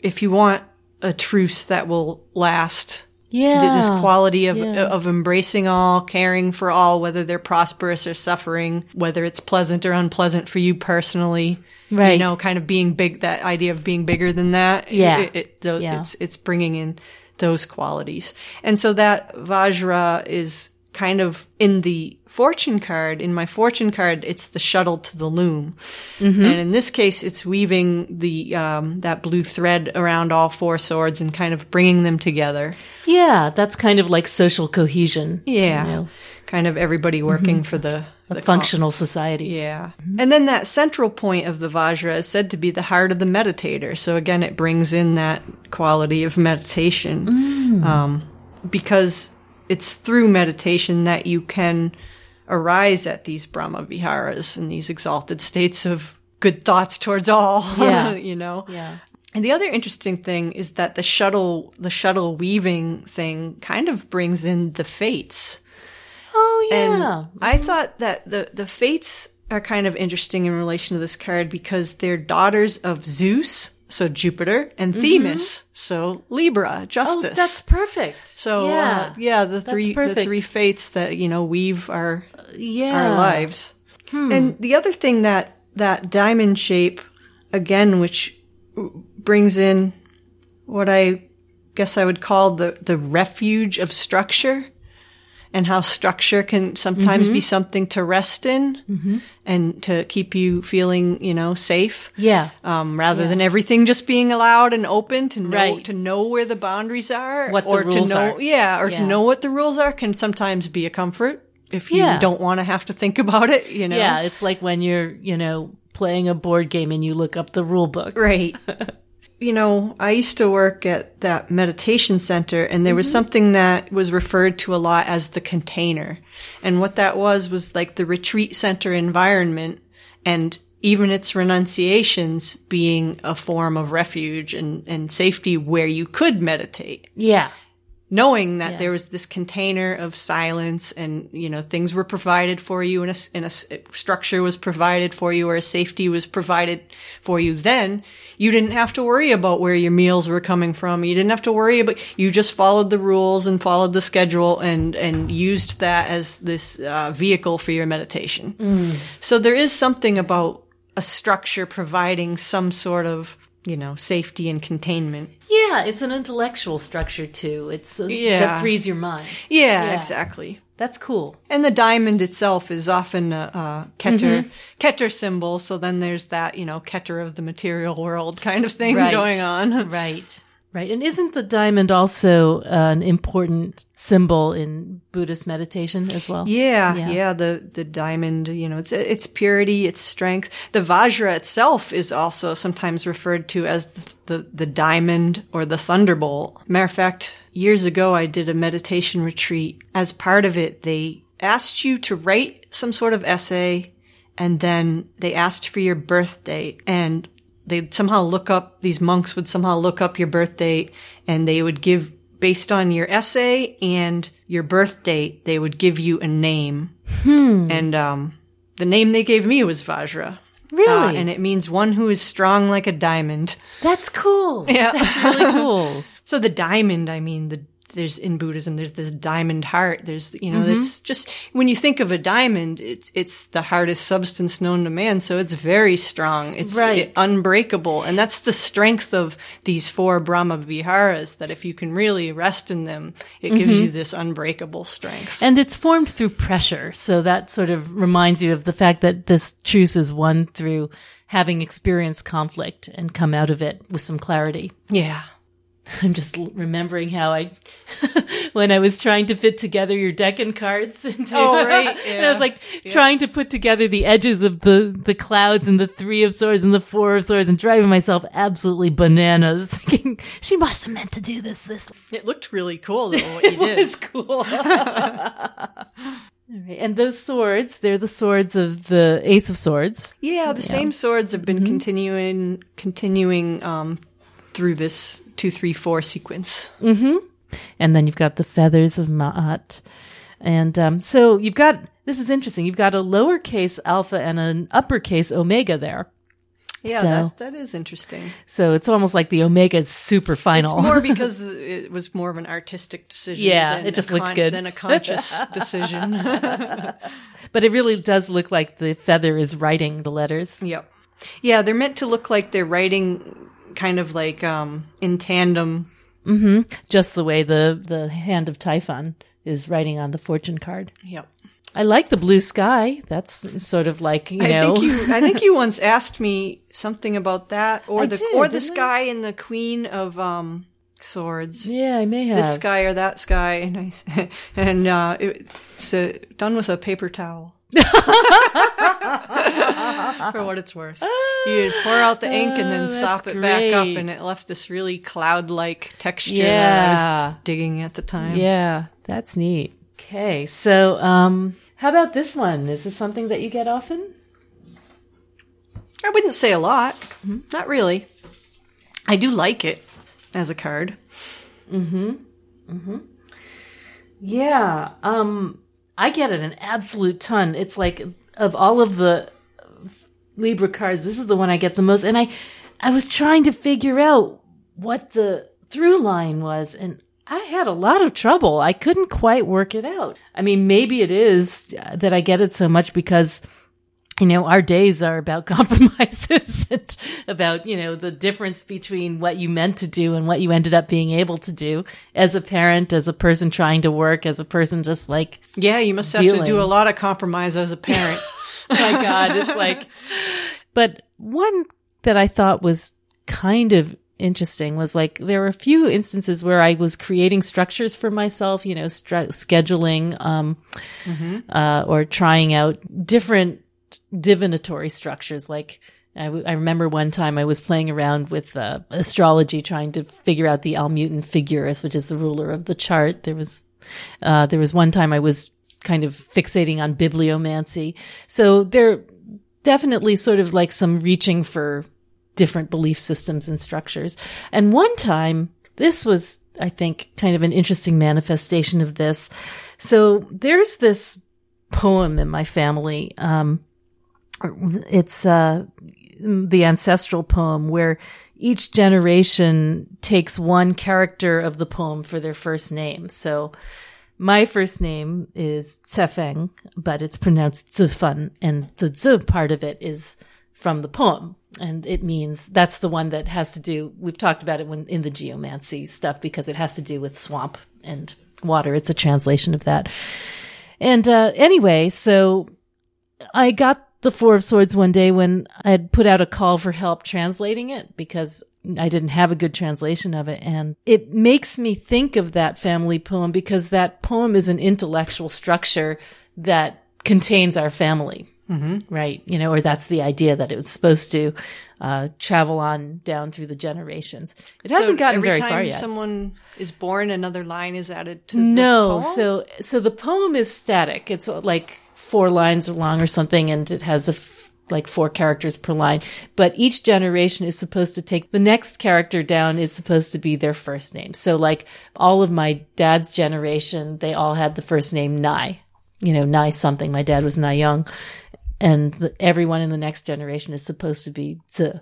if you want a truce that will last Yeah. this quality of Yeah. of embracing all, caring for all, whether they're prosperous or suffering, whether it's pleasant or unpleasant for you personally. Right. You know, kind of being big. That idea of being bigger than that. Yeah. It, it, tho- Yeah. It's it's bringing in those qualities, and so that Vajra is kind of in the fortune card. In my fortune card, it's the shuttle to the loom, Mm-hmm. and in this case, it's weaving the um, that blue thread around all four swords and kind of bringing them together. yeah, that's kind of like social cohesion. Yeah. You know, Kind of everybody working for the, a functional society. Yeah. And then that central point of the Vajra is said to be the heart of the meditator. So again, it brings in that quality of meditation. Um, because it's through meditation that you can arise at these Brahma Viharas and these exalted states of good thoughts towards all. Yeah. you know? Yeah. And the other interesting thing is that the shuttle, the shuttle weaving thing kind of brings in the fates. Oh And yeah. I thought that the, the fates are kind of interesting in relation to this card because they're daughters of Zeus, so Jupiter, and Themis, so Libra, Mm-hmm. oh, justice. that's perfect. so yeah. uh, yeah, the three the three fates that you know weave our yeah. our lives. Hmm. And the other thing that that diamond shape again which brings in what I guess I would call the the refuge of structure and how structure can sometimes Mm-hmm. be something to rest in and to keep you feeling, you know, safe. Yeah. Um, rather than everything just being allowed and open to know Right. to know where the boundaries are, What the or rules to know, are. yeah, or to know what the rules are can sometimes be a comfort if you Yeah. don't want to have to think about it. You know, Yeah, it's like when you're, you know, playing a board game and you look up the rule book. Right. you know, I used to work at that meditation center and there was mm-hmm. something that was referred to a lot as the container. And what that was was like the retreat center environment and even its renunciations being a form of refuge and, and safety where you could meditate Yeah. Knowing that Yeah. there was this container of silence and you know things were provided for you and a, and a structure was provided for you or a safety was provided for you then you didn't have to worry about where your meals were coming from. You didn't have to worry about you just followed the rules and followed the schedule and and used that as this uh, vehicle for your meditation. So there is something about a structure providing some sort of you know safety and containment Yeah, it's an intellectual structure too. It's a, Yeah. that frees your mind. yeah. Yeah. exactly That's cool. And the diamond itself is often a, a Keter, mm-hmm. Keter symbol. So then there's that, you know, Keter of the material world kind of thing Right. going on. Right. Right. And isn't the diamond also uh, an important symbol in Buddhist meditation as well? Yeah, Yeah. yeah, the the diamond, you know, it's it's purity, it's strength. The Vajra itself is also sometimes referred to as the the, the diamond or the thunderbolt. Matter of fact, years ago I did a meditation retreat. As part of it, they asked you to write some sort of essay and then they asked for your birth date and they'd somehow look up these monks would somehow look up your birth date and they would give based on your essay and your birth date they would give you a name and um the name they gave me was vajra Really? and it means one who is strong like a diamond. That's cool. Yeah. That's really cool. So the diamond, I mean, the there's in Buddhism, there's this diamond heart. There's, you know, mm-hmm. it's just when you think of a diamond, it's it's the hardest substance known to man, so it's very strong. It's Right. unbreakable, and that's the strength of these four Brahma Viharas. That if you can really rest in them, it gives mm-hmm. you this unbreakable strength. And it's formed through pressure. So that sort of reminds you of the fact that this truce is won through having experienced conflict and come out of it with some clarity. yeah. I'm just remembering how I, when I was trying to fit together your decan cards, into, Oh, right, and I was yeah. like trying to put together the edges of the the clouds and the three of swords and the four of swords, and driving myself absolutely bananas, thinking she must have meant to do this this It looked really cool though what you did. is cool. All right. And those swords, they're the swords of the Ace of Swords. Yeah, the same swords have been continuing continuing um, through this two, three, four sequence. And then you've got the feathers of Ma'at. And um, so you've got, this is interesting, you've got a lowercase alpha and an uppercase omega there. Yeah, So- that that is interesting. So it's almost like the omega is super final. It's more because it was more of an artistic decision. Yeah, it just a looked good. than a conscious decision. but it really does look like the feather is writing the letters. yep. Yeah, they're meant to look like they're writing kind of like um, in tandem. Just the way the, the hand of Typhon is writing on the fortune card. Yep. I like the blue sky. That's sort of like, you I know. think you. I think you once asked me something about that, or I the did, or the didn't I? sky and the Queen of um, Swords. yeah, I may have. This sky or that sky, and I and uh, it, it's uh, done with a paper towel. For what it's worth, You'd pour out the ink and then Oh, sop it back up, and it left this really cloud-like texture that I Yeah. was digging at the time. Yeah, that's neat. Okay, so um, how about this one? Is this something that you get often? I wouldn't say a lot, not really. I do like it as a card. Mhm. Mhm. Yeah, um, I get it an absolute ton. It's like of all of the Libra cards, this is the one I get the most. And I, I was trying to figure out what the through line was, and I had a lot of trouble. I couldn't quite work it out. I mean, maybe it is that I get it so much because you know, our days are about compromises and about, you know, the difference between what you meant to do and what you ended up being able to do as a parent, as a person trying to work, as a person just like, Yeah, you must have to do a lot of compromise as a parent. oh my God, it's like, but one that I thought was kind of interesting was like there were a few instances where I was creating structures for myself, you know, stru- scheduling, um, uh, or trying out different divinatory structures. Like I, w- I remember one time I was playing around with uh, astrology, trying to figure out the Almuten Figuris, which is the ruler of the chart. There was, uh, there was one time I was kind of fixating on bibliomancy. So there definitely sort of like some reaching for different belief systems and structures. And one time, this was, I think, kind of an interesting manifestation of this. So there's this poem in my family. Um, it's, uh, the ancestral poem where each generation takes one character of the poem for their first name. So my first name is Tsefeng, but it's pronounced Zifan, and the Z part of it is from the poem. And it means that's the one that has to do, we've talked about it when in the geomancy stuff because it has to do with swamp and water. It's a translation of that. And uh, anyway, so I got the Four of Swords one day when I had put out a call for help translating it because I didn't have a good translation of it. And it makes me think of that family poem because that poem is an intellectual structure that contains our family. Mm-hmm. Right. You know, or that's the idea that it was supposed to uh, travel on down through the generations. It hasn't So gotten very far yet. someone is born, another line is added to No, the poem? so so the poem is static. It's uh, like four lines long or something, and it has a f- like four characters per line. But each generation is supposed to take the next character down is supposed to be their first name. So like all of my dad's generation, they all had the first name Nai. You know, Nai something. My dad was Nai Young. and the, everyone in the next generation is supposed to be Z.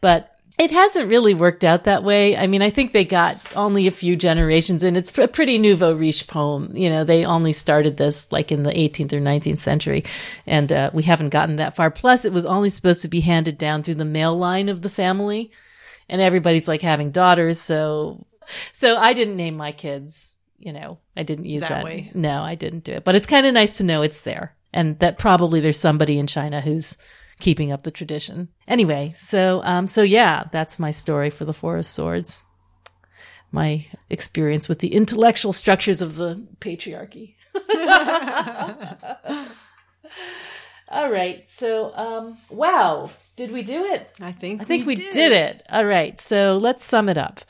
But it hasn't really worked out that way. I mean, I think they got only a few generations in. It's a pretty nouveau riche poem. You know, they only started this like in the 18th or 19th century, and uh, we haven't gotten that far. Plus, it was only supposed to be handed down through the male line of the family, and everybody's like having daughters, so so I didn't name my kids. You know, I didn't use That that. way. No, I didn't do it. But it's kind of nice to know it's there, and that probably there's somebody in China who's keeping up the tradition. Anyway, so um, so yeah, that's my story for the Four of Swords. My experience with the intellectual structures of the patriarchy. All right, so um, wow, did we do it? I think I think we, did. it. All right. So let's sum it up.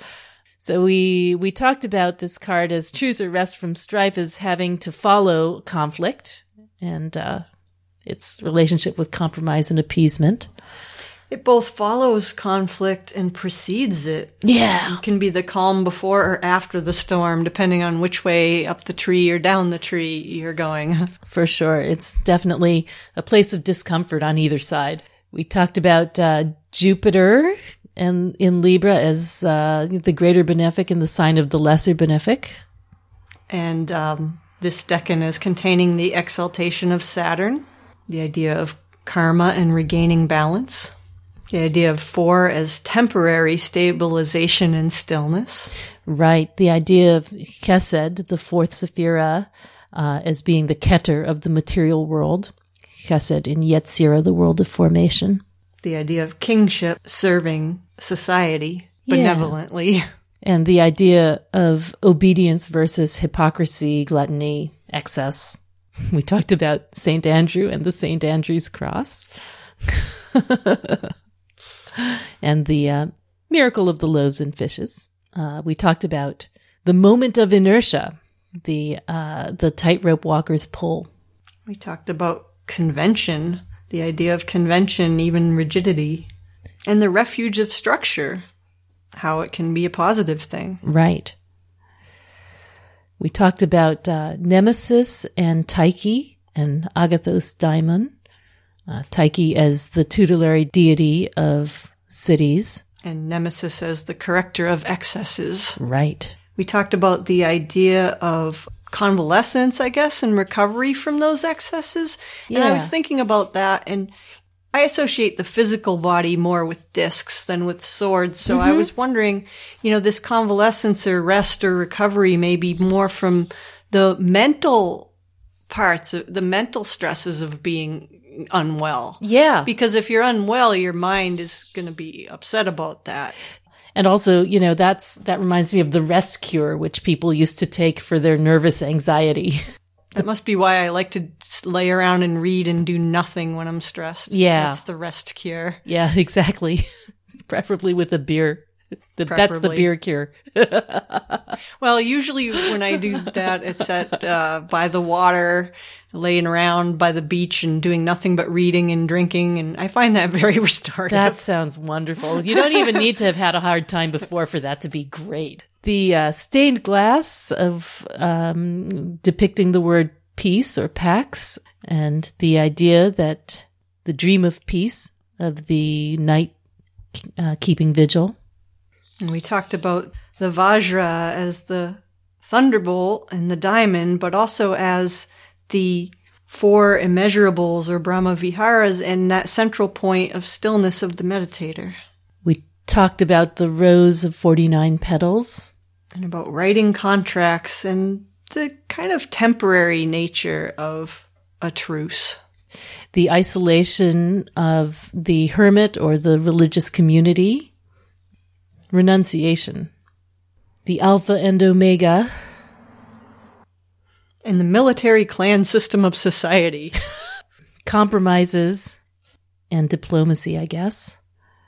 So we we talked about this card as choose or rest from strife as having to follow conflict and uh, its relationship with compromise and appeasement. It both follows conflict and precedes it. Yeah. It can be the calm before or after the storm, depending on which way up the tree or down the tree you're going. For sure. It's definitely a place of discomfort on either side. We talked about uh, Jupiter and in Libra as uh, the greater benefic and the sign of the lesser benefic. And um, this decan is containing the exaltation of Saturn, the idea of karma and regaining balance, the idea of four as temporary stabilization and stillness, Right. The idea of Chesed, the fourth Sephira, uh, as being the Keter of the material world. Chesed in Yetzirah, the world of formation. the idea of kingship serving society Yeah. benevolently. And the idea of obedience versus hypocrisy, gluttony, excess. We talked about St. Andrew and the St. Andrew's cross. and the uh, miracle of the loaves and fishes. Uh, we talked about the moment of inertia, the uh, the tightrope walker's pull. We talked about convention, the idea of convention, even rigidity, and the refuge of structure, how it can be a positive thing. Right. We talked about uh, Nemesis and Tyche and Agathos Daimon. Uh, Tyche as the tutelary deity of cities. And Nemesis as the corrector of excesses. Right. We talked about the idea of convalescence, I guess, and recovery from those excesses. Yeah. And I was thinking about that and I associate the physical body more with discs than with swords. So I mm-hmm. was wondering, you know, this convalescence or rest or recovery may be more from the mental parts of the mental stresses of being unwell. Yeah. Because if you're unwell, your mind is going to be upset about that. And also, you know, that's that reminds me of the rest cure, which people used to take for their nervous anxiety. That must be why I like to lay around and read and do nothing when I'm stressed. Yeah. That's the rest cure. yeah, exactly. Preferably with a beer. The, that's the beer cure. Well, usually when I do that, it's at, uh, by the water, laying around by the beach and doing nothing but reading and drinking. And I find that very restorative. That sounds wonderful. You don't even need to have had a hard time before for that to be great. The uh, stained glass of um, depicting the word peace or pax, and the idea that the dream of peace of the night uh, keeping vigil. And we talked about the Vajra as the thunderbolt and the diamond, but also as the four immeasurables or Brahma Viharas and that central point of stillness of the meditator. We talked about the rose of 49 petals. And about writing contracts and the kind of temporary nature of a truce. the isolation of the hermit or the religious community, renunciation, the alpha and omega, And the military clan system of society. compromises, and diplomacy, I guess.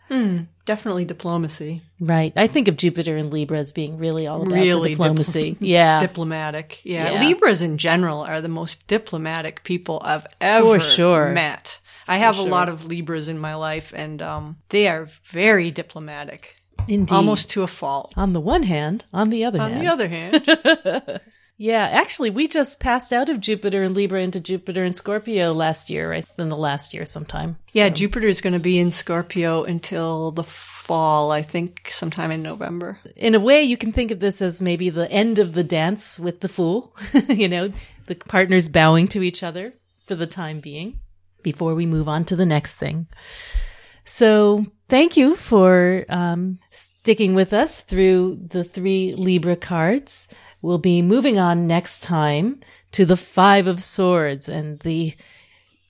Hmm. Definitely diplomacy. Right. I think of Jupiter and Libra as being really all about Really diplomacy. yeah. Diplomatic. Yeah. Yeah. Libras in general are the most diplomatic people I've ever sure. met. I have a sure. lot of Libras in my life and um, they are very diplomatic. Indeed. Almost to a fault. on the one hand, on the other On hand. the other hand, Yeah, actually, we just passed out of Jupiter and Libra into Jupiter and Scorpio last year, right? In the last year sometime. Yeah, Jupiter is going to be in Scorpio until the fall, I think, sometime in November. in a way, you can think of this as maybe the end of the dance with the fool. you know, the partners bowing to each other for the time being before we move on to the next thing. So thank you for um, sticking with us through the three Libra cards. We'll be moving on next time to the Five of Swords and the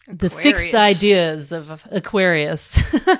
the fixed ideas of Aquarius.